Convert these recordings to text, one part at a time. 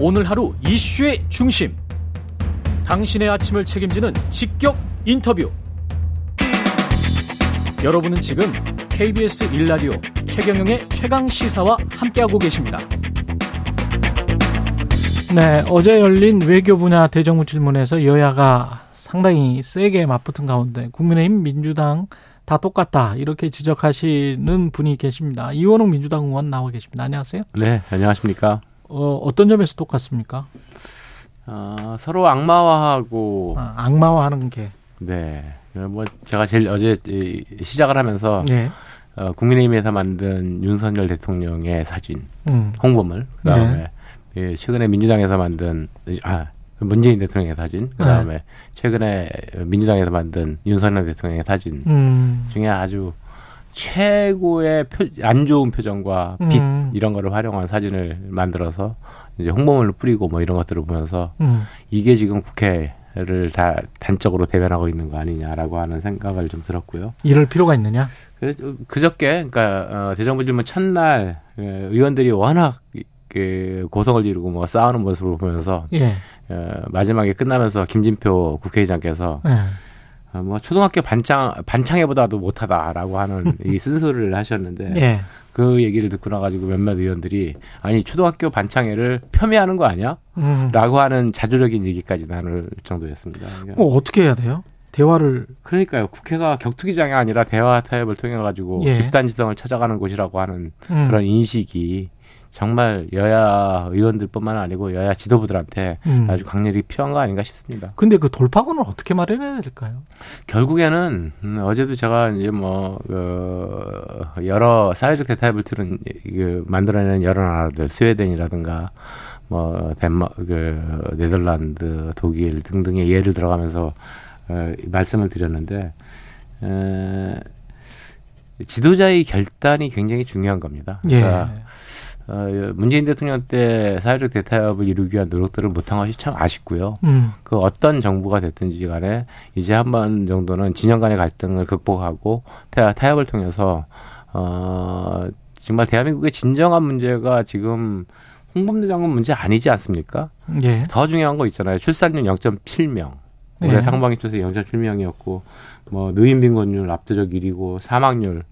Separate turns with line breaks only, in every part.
오늘 하루 이슈의 중심. 당신의 아침을 책임지는 직격 인터뷰. 여러분은 지금 KBS 일라디오 최경영의 최강 시사와 함께하고 계십니다.
네, 어제 열린 외교 분야 대정부 질문에서 여야가 상당히 세게 맞붙은 가운데 국민의힘 민주당 다 똑같다 이렇게 지적하시는 분이 계십니다. 이원웅 민주당 의원 나와 계십니다. 안녕하세요.
네, 안녕하십니까.
어, 어떤 점에서 똑같습니까?
어, 서로 악마화하고
아, 악마화하는 게.
네. 뭐 제가 제일 어제 시작을 하면서
네.
어, 국민의힘에서 만든 윤석열 대통령의 사진
음.
홍보물 그다음에 네. 예, 최근에 민주당에서 만든 아 문재인 대통령의 사진 그다음에 네. 최근에 민주당에서 만든 윤석열 대통령의 사진
음.
중에 아주 최고의 표, 안 좋은 표정과 빛
음.
이런 거를 활용한 사진을 만들어서 이제 홍보물로 뿌리고 뭐 이런 것들을 보면서
음.
이게 지금 국회를 다 단적으로 대변하고 있는 거 아니냐라고 하는 생각을 좀 들었고요.
이럴 필요가 있느냐?
그, 그저께 그러니까 어, 대정부 질문 첫날 예, 의원들이 워낙 그 고성을 지르고 뭐 싸우는 모습을 보면서
예.
어, 마지막에 끝나면서 김진표 국회의장께서
예.
어, 뭐 초등학교 반창 반창회보다도 못하다라고 하는 이 쓴소리를 하셨는데
예.
그 얘기를 듣고 나가지고 몇몇 의원들이 아니 초등학교 반창회를 폄훼하는 거 아니야?
음.
라고 하는 자조적인 얘기까지 나눌 정도였습니다. 그러니까
어, 어떻게 해야 돼요? 대화를
그러니까요. 국회가 격투기장이 아니라 대화 타협을 통해 가지고
예.
집단지성을 찾아가는 곳이라고 하는
음.
그런 인식이 정말 여야 의원들뿐만 아니고 여야 지도부들한테
음.
아주 강렬히 필요한 거 아닌가 싶습니다.
근데 그 돌파구는 어떻게 마련해야 될까요?
결국에는 음, 어제도 제가 이제 뭐 그, 여러 사회적 대타협을 틀은 그 만들어내는 여러 나라들 스웨덴이라든가 뭐 덴마크, 그 네덜란드, 독일 등등의 예를 들어가면서 어, 말씀을 드렸는데 에, 지도자의 결단이 굉장히 중요한 겁니다.
예.
그러니까 어, 문재인 대통령 때 사회적 대타협을 이루기 위한 노력들을 못한 것이 참 아쉽고요.
음.
그 어떤 정부가 됐든지 간에 이제 한 번 정도는 진영 간의 갈등을 극복하고 타, 타협을 통해서 어 정말 대한민국의 진정한 문제가 지금 홍범도 장군 문제 아니지 않습니까?
예.
더 중요한 거 있잖아요. 출산율 0.7명. 올해
예.
상반기 초세 0.7명이었고 뭐 노인 빈곤율 압도적 1위고 사망률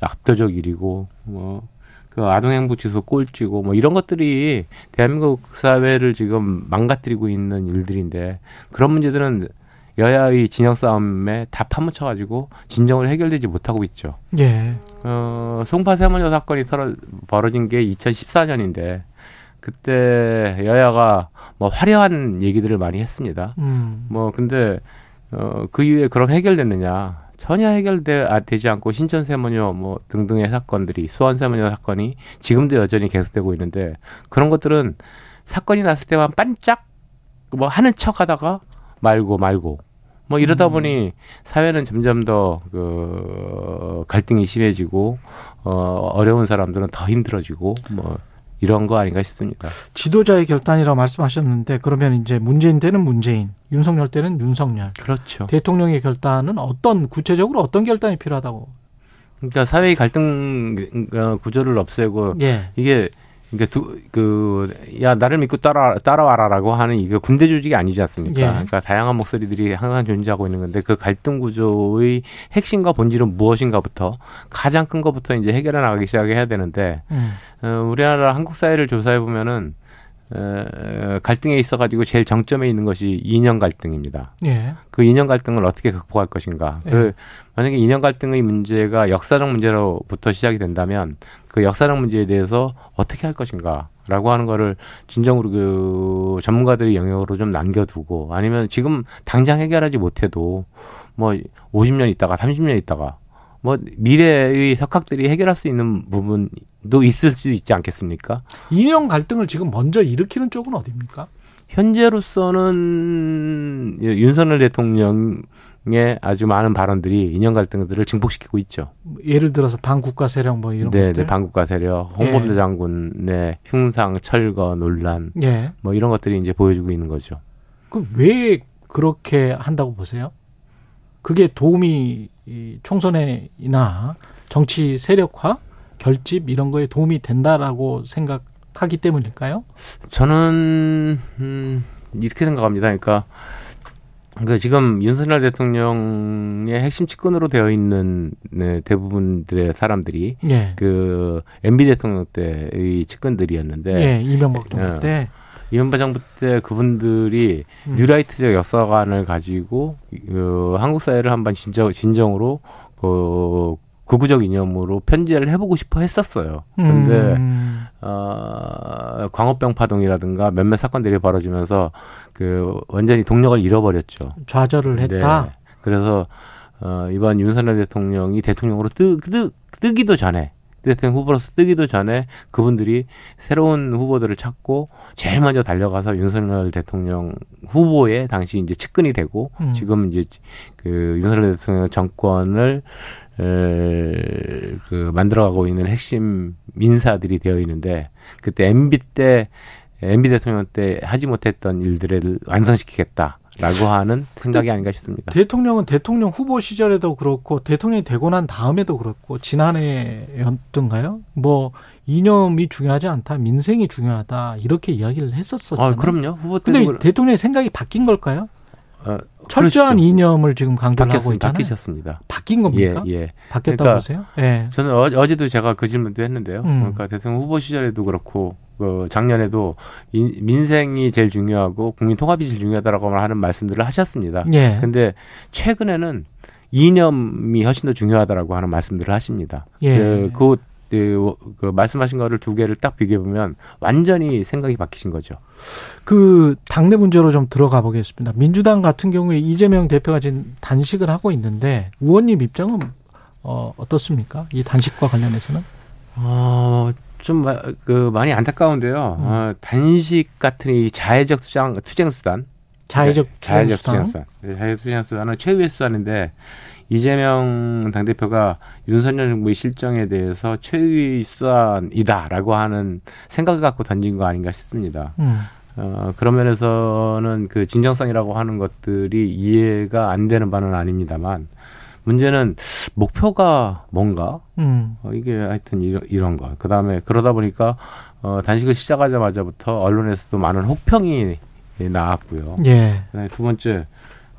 압도적 1위고 뭐 그 아동행복 지수 꼴찌고 뭐 이런 것들이 대한민국 사회를 지금 망가뜨리고 있는 일들인데 그런 문제들은 여야의 진영 싸움에 다 파묻혀 가지고 진정을 해결되지 못하고 있죠.
예.
어, 송파 세모녀 사건이 벌어진 게 2014년인데 그때 여야가 뭐 화려한 얘기들을 많이 했습니다.
음.
뭐 근데 어, 그 이후에 그럼 해결됐느냐? 전혀 해결되지 않고 신천 세모녀 뭐 등등의 사건들이 수원 세모녀 사건이 지금도 여전히 계속되고 있는데 그런 것들은 사건이 났을 때만 반짝 뭐 하는 척 하다가 말고 말고 뭐 이러다
음.
보니 사회는 점점 더그 갈등이 심해지고 어 어려운 사람들은 더 힘들어지고 뭐 이런 거 아닌가 싶습니다.
지도자의 결단이라고 말씀하셨는데 그러면 이제 문재인 때는 문재인, 윤석열 때는 윤석열.
그렇죠.
대통령의 결단은 어떤 구체적으로 어떤 결단이 필요하다고?
그러니까 사회의 갈등 어, 구조를 없애고
예.
이게 그러니까 두 그 야 나를 믿고 따라 따라와라라고 하는 이게 군대 조직이 아니지 않습니까?
예.
그러니까 다양한 목소리들이 항상 존재하고 있는 건데 그 갈등 구조의 핵심과 본질은 무엇인가부터 가장 큰 것부터 이제 해결해 나가기 시작해야 되는데
음.
어, 우리나라 한국 사회를 조사해 보면은 어, 갈등에 있어가지고 제일 정점에 있는 것이 이념 갈등입니다.
예.
그 이념 갈등을 어떻게 극복할 것인가.
예.
그 만약에 이념 갈등의 문제가 역사적 문제로부터 시작이 된다면 그 역사적 문제에 대해서 어떻게 할 것인가라고 하는 거를 진정으로 그 전문가들의 영역으로 좀 남겨두고 아니면 지금 당장 해결하지 못해도 뭐 50년 있다가 30년 있다가 뭐 미래의 석학들이 해결할 수 있는 부분 도 있을 수 있지 않겠습니까?
이념 갈등을 지금 먼저 일으키는 쪽은 어디입니까?
현재로서는 윤석열 대통령의 아주 많은 발언들이 인연 갈등들을 증폭시키고 있죠.
예를 들어서 반국가 세력 뭐 이런
네,
것들.
네, 반국가 세력, 홍범도
예.
장군의 흉상, 철거, 논란,
예.
뭐 이런 것들이 이제 보여주고 있는 거죠.
그왜 그렇게 한다고 보세요? 그게 도움이 이 총선에나 정치 세력화, 결집 이런 거에 도움이 된다라고 생각하기 때문일까요?
저는 음, 이렇게 생각합니다. 그러니까 그 지금 윤석열 대통령의 핵심 측근으로 되어 있는 네, 대부분들의 사람들이
예.
그 MB 대통령 때의 측근들이었는데
예, 이명박 정부
예.
때.
이명박 정부 때 그분들이
음.
뉴라이트적 역사관을 가지고 그 한국 사회를 한번 진정 진정으로 그 극우적 이념으로 편제를 해보고 싶어 했었어요. 근데
음.
어, 광우병 파동이라든가 몇몇 사건들이 벌어지면서 그 완전히 동력을 잃어버렸죠.
좌절을 했다.
네. 그래서 어, 이번 윤석열 대통령이 대통령으로 뜨, 뜨, 뜨기도 전에 대통령 후보로서 뜨기도 전에 그분들이 새로운 후보들을 찾고 제일 먼저 달려가서 윤석열 대통령 후보에 당시 이제 측근이 되고
음.
지금 이제 그 윤석열 대통령 정권을 에, 그 만들어가고 있는 핵심 인사들이 되어 있는데 그때 MB 때 MB 대통령 때 하지 못했던 일들을 완성시키겠다 라고 하는 생각이 아닌가 싶습니다.
대통령은 대통령 후보 시절에도 그렇고 대통령이 되고 난 다음에도 그렇고 지난해였던가요? 뭐 이념이 중요하지 않다, 민생이 중요하다 이렇게 이야기를 했었었잖아요.
아, 그럼요. 후보
근데
때도
대통령의 생각이 바뀐 걸까요?
어,
철저한
그러시죠.
이념을 지금 강조를 하고
바뀌었,
있잖아요.
바뀌셨습니다.
바뀐 겁니까?
예, 예.
바뀌었다고
그러니까
보세요? 예.
저는 어, 어제도 제가 그 질문도 했는데요.
음.
그러니까 대통령 후보 시절에도 그렇고 그 작년에도 인- 민생이 제일 중요하고 국민 통합이 제일 중요하다라고 하는 말씀들을 하셨습니다.
예.
근데 최근에는 이념이 훨씬 더 중요하다라고 하는 말씀들을 하십니다.
예.
그, 그, 그, 그 말씀하신 거를 두 개를 딱 비교해 보면 완전히 생각이 바뀌신 거죠.
그 당내 문제로 좀 들어가 보겠습니다. 민주당 같은 경우에 이재명 대표가 지금 단식을 하고 있는데 의원님 입장은 어, 어떻습니까? 이 단식과 관련해서는?
어, 좀, 마- 그, 많이 안타까운데요.
음.
어, 단식 같은 이 자해적 투쟁, 투쟁수단.
자해적
네, 자해적
수당?
투쟁수단. 네, 자해적 투쟁수단은 최후의 수단인데, 이재명 당대표가 윤석열 정부의 실정에 대해서 최후의 수단이다라고 하는 생각을 갖고 던진 거 아닌가 싶습니다.
음.
어, 그런 면에서는 그 진정성이라고 하는 것들이 이해가 안 되는 바는 아닙니다만, 문제는 목표가 뭔가?
음.
어, 이게 하여튼 이런, 이런 거. 그 다음에 그러다 보니까, 어, 단식을 시작하자마자부터 언론에서도 많은 혹평이 나왔고요.
예.
그다음에 두 번째,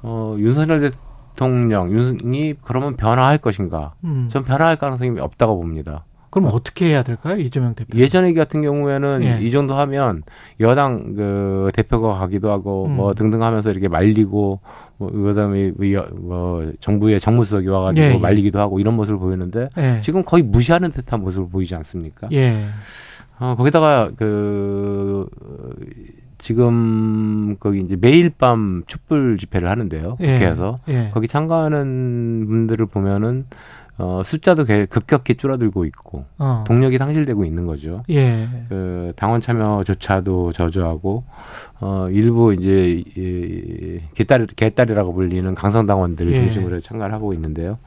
어, 윤석열 대통령이 그러면 변화할 것인가?
음.
전 변화할 가능성이 없다고 봅니다.
그럼 어떻게 해야 될까요? 이재명 대표.
예전에 같은 경우에는
예.
이 정도 하면 여당 그 대표가 가기도 하고
음.
뭐 등등 하면서 이렇게 말리고 뭐 그다음에 뭐 정부의 정무수석이 와가지고
예, 예.
말리기도 하고 이런 모습을 보이는데
예.
지금 거의 무시하는 듯한 모습을 보이지 않습니까?
예.
어, 거기다가 그 지금 거기 이제 매일 밤 촛불 집회를 하는데요.
예.
국회에서
예.
거기 참가하는 분들을 보면은 어, 숫자도 개- 급격히 줄어들고 있고
어.
동력이 상실되고 있는 거죠.
예.
그 당원 참여조차도 저조하고 어 일부 이제 이, 개딸 개딸이라고 불리는 강성 당원들을
예.
중심으로 참가를 하고 있는데요.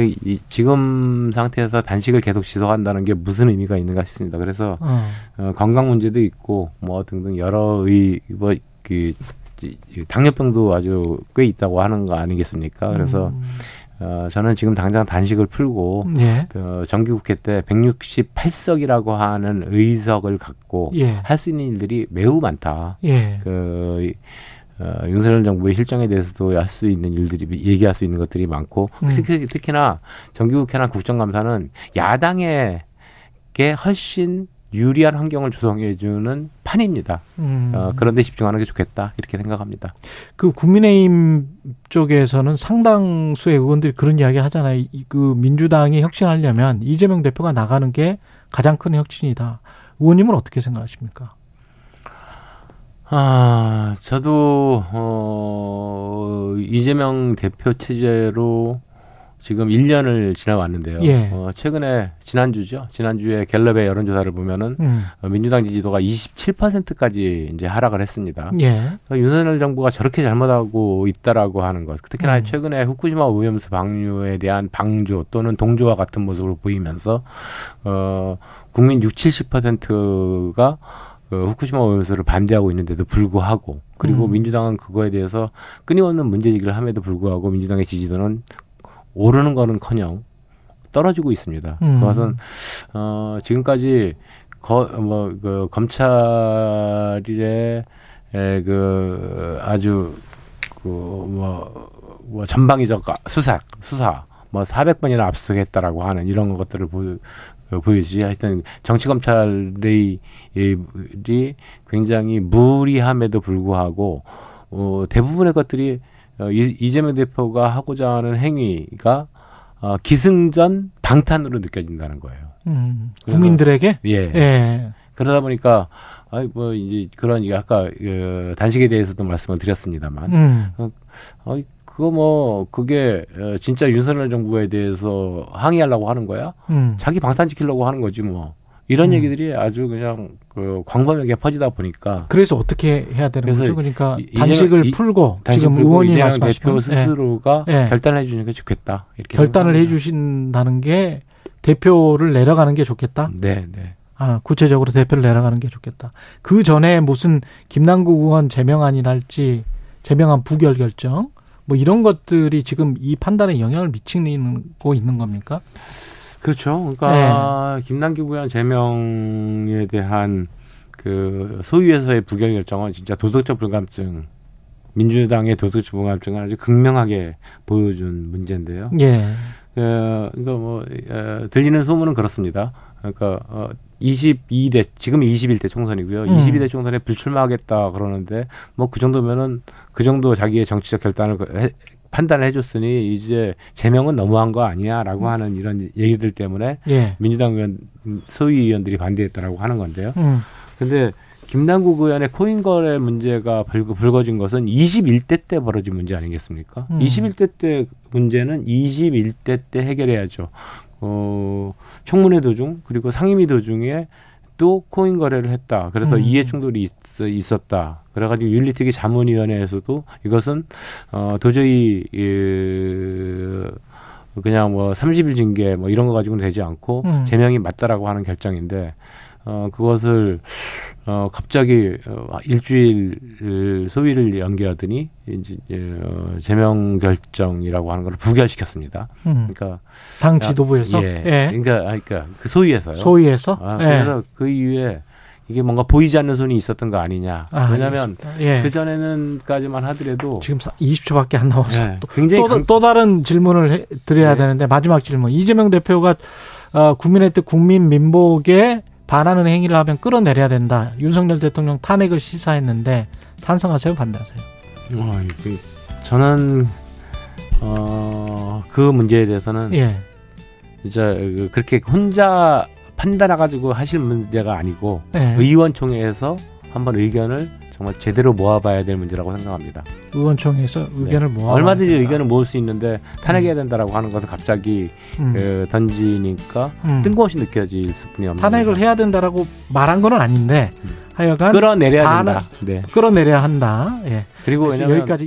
그 이, 지금 상태에서 단식을 계속 지속한다는 게 무슨 의미가 있는가 싶습니다. 그래서
어.
어, 건강 문제도 있고 뭐 등등 여러 의뭐그 당뇨병도 아주 꽤 있다고 하는 거 아니겠습니까? 그래서
음.
어, 저는 지금 당장 단식을 풀고
예.
어, 정기국회 때 168석이라고 하는 의석을 갖고
예.
할수 있는 일들이 매우 많다.
예.
그 이- 어, 윤석열 정부의 실정에 대해서도 할 수 있는 일들이 얘기할 수 있는 것들이 많고
음.
특히 특히나 정기국회나 국정감사는 야당에게 훨씬 유리한 환경을 조성해주는 판입니다.
음.
어, 그런데 집중하는 게 좋겠다 이렇게 생각합니다.
그 국민의힘 쪽에서는 상당수의 의원들이 그런 이야기 하잖아요. 이- 그 민주당이 혁신하려면 이재명 대표가 나가는 게 가장 큰 혁신이다. 의원님은 어떻게 생각하십니까?
아, 저도 어 이재명 대표 체제로 지금 1년을 지나왔는데요.
예.
어, 최근에 지난주죠. 지난주에 갤럽의 여론조사를 보면은
음.
어, 민주당 지지도가 27%까지 이제 하락을 했습니다.
예.
그러니까 윤석열 정부가 저렇게 잘못하고 있다라고 하는 것. 특히나
음.
최근에 후쿠시마 오염수 방류에 대한 방조 또는 동조와 같은 모습을 보이면서 어 국민 6, 70%가 그 후쿠시마 오염수를 반대하고 있는데도 불구하고 그리고
음.
민주당은 그거에 대해서 끊임없는 문제 제기를 함에도 불구하고 민주당의 지지도는 오르는 거는커녕 떨어지고 있습니다.
음.
그것은 어 지금까지 거뭐그 검찰의 에, 그 아주 그뭐 뭐 전방위적 수사 수사 뭐 400번이나 압수했다라고 하는 이런 것들을 보, 보이지 하여튼 정치 검찰의 이 굉장히 무리함에도 불구하고 어, 대부분의 것들이 어, 이, 이재명 대표가 하고자 하는 행위가 어, 기승전 방탄으로 느껴진다는 거예요.
음, 국민들에게
예.
예.
그러다 보니까 아이 뭐 이제 그런 아까 그 단식에 대해서도 말씀을 드렸습니다만
음.
어, 그거 뭐 그게 어, 진짜 윤석열 정부에 대해서 항의하려고 하는 거야?
음.
자기 방탄 지키려고 하는 거지 뭐. 이런
음.
얘기들이 아주 그냥 그 광범위하게 퍼지다 보니까
그래서 어떻게 해야 되는 거죠? 그러니까
이-
단식을
이-
풀고
단식
지금
풀고
의원이 말씀하신
대표 스스로가
예.
결단해 주는 게 좋겠다. 이렇게
결단을
생각합니다.
해주신다는 게 대표를 내려가는 게 좋겠다.
네, 네.
아, 구체적으로 대표를 내려가는 게 좋겠다. 그 전에 무슨 김남국 의원 제명안이랄지 제명안 부결 결정 뭐 이런 것들이 지금 이 판단에 영향을 미치고 있는 겁니까?
그렇죠. 그러니까
네.
김남기 의원 제명에 대한 그 소위에서의 부결 결정은 진짜 도덕적 불감증, 민주당의 도덕적 불감증을 아주 극명하게 보여준 문제인데요.
예.
어, 그러니까 뭐 어, 들리는 소문은 그렇습니다. 그러니까 어, 22대 지금 21대 총선이고요.
음.
22대 총선에 불출마하겠다 그러는데 뭐 그 정도면은 그 정도 자기의 정치적 결단을 그 해- 판단을 해줬으니 이제 제명은 너무한 거 아니야라고 하는 이런 얘기들 때문에
예.
민주당 의원 소위 의원들이 반대했다라고 하는 건데요.
음.
근데 김남국 의원의 코인 거래 문제가 불거, 불거진 것은 21대 때 벌어진 문제 아니겠습니까?
음.
21대 때 문제는 21대 때 해결해야죠. 어, 청문회 도중 그리고 상임위 도중에 또 코인 거래를 했다. 그래서
음.
이해 충돌이 있, 있었다. 그래가지고 윤리특위 자문위원회에서도 이것은 어, 도저히 예, 그냥 뭐 30일 징계 뭐 이런 거 가지고는 되지 않고
음.
제명이 맞다라고 하는 결정인데 어 그것을 어 갑자기 어, 일주일 소위를 연기하더니 이제 어, 제명 결정이라고 하는 걸 부결시켰습니다.
음.
그러니까
당 지도부에서
예,
예.
그러니까 아, 그러니까 그 소위에서요.
소위에서
아,
예.
그래서 그 이후에 이게 뭔가 보이지 않는 손이 있었던 거 아니냐.
아,
왜냐하면
알겠습니다. 예.
그 전에는까지만 하더라도
지금 20초밖에 안 남았어.
예,
또,
굉장히
또,
강-
또 다른 질문을 해- 드려야
네.
되는데 마지막 질문. 이재명 대표가 어, 국민의 뜻 국민 민복에 반하는 행위를 하면 끌어내려야 된다. 윤석열 대통령 탄핵을 시사했는데 찬성하세요, 반대하세요?
어, 그, 저는 어, 그 문제에 대해서는
예.
진짜 그- 그렇게 혼자 판단해 가지고 하실 문제가 아니고
예.
의원총회에서 한번 의견을 정말 제대로 모아봐야 될 문제라고 생각합니다.
의원총회에서 의견을 모아
네. 얼마든지 의견을 모을 수 있는데 탄핵해야 된다라고 하는 것을 갑자기
음.
그 던지니까
음.
뜬금없이 느껴질 뿐이 없는
탄핵을 해야 된다라고 말한 건 아닌데
음.
하여간
끌어내려야 된다. 네.
끌어내려야 한다. 예.
그리고 왜냐면
여기까지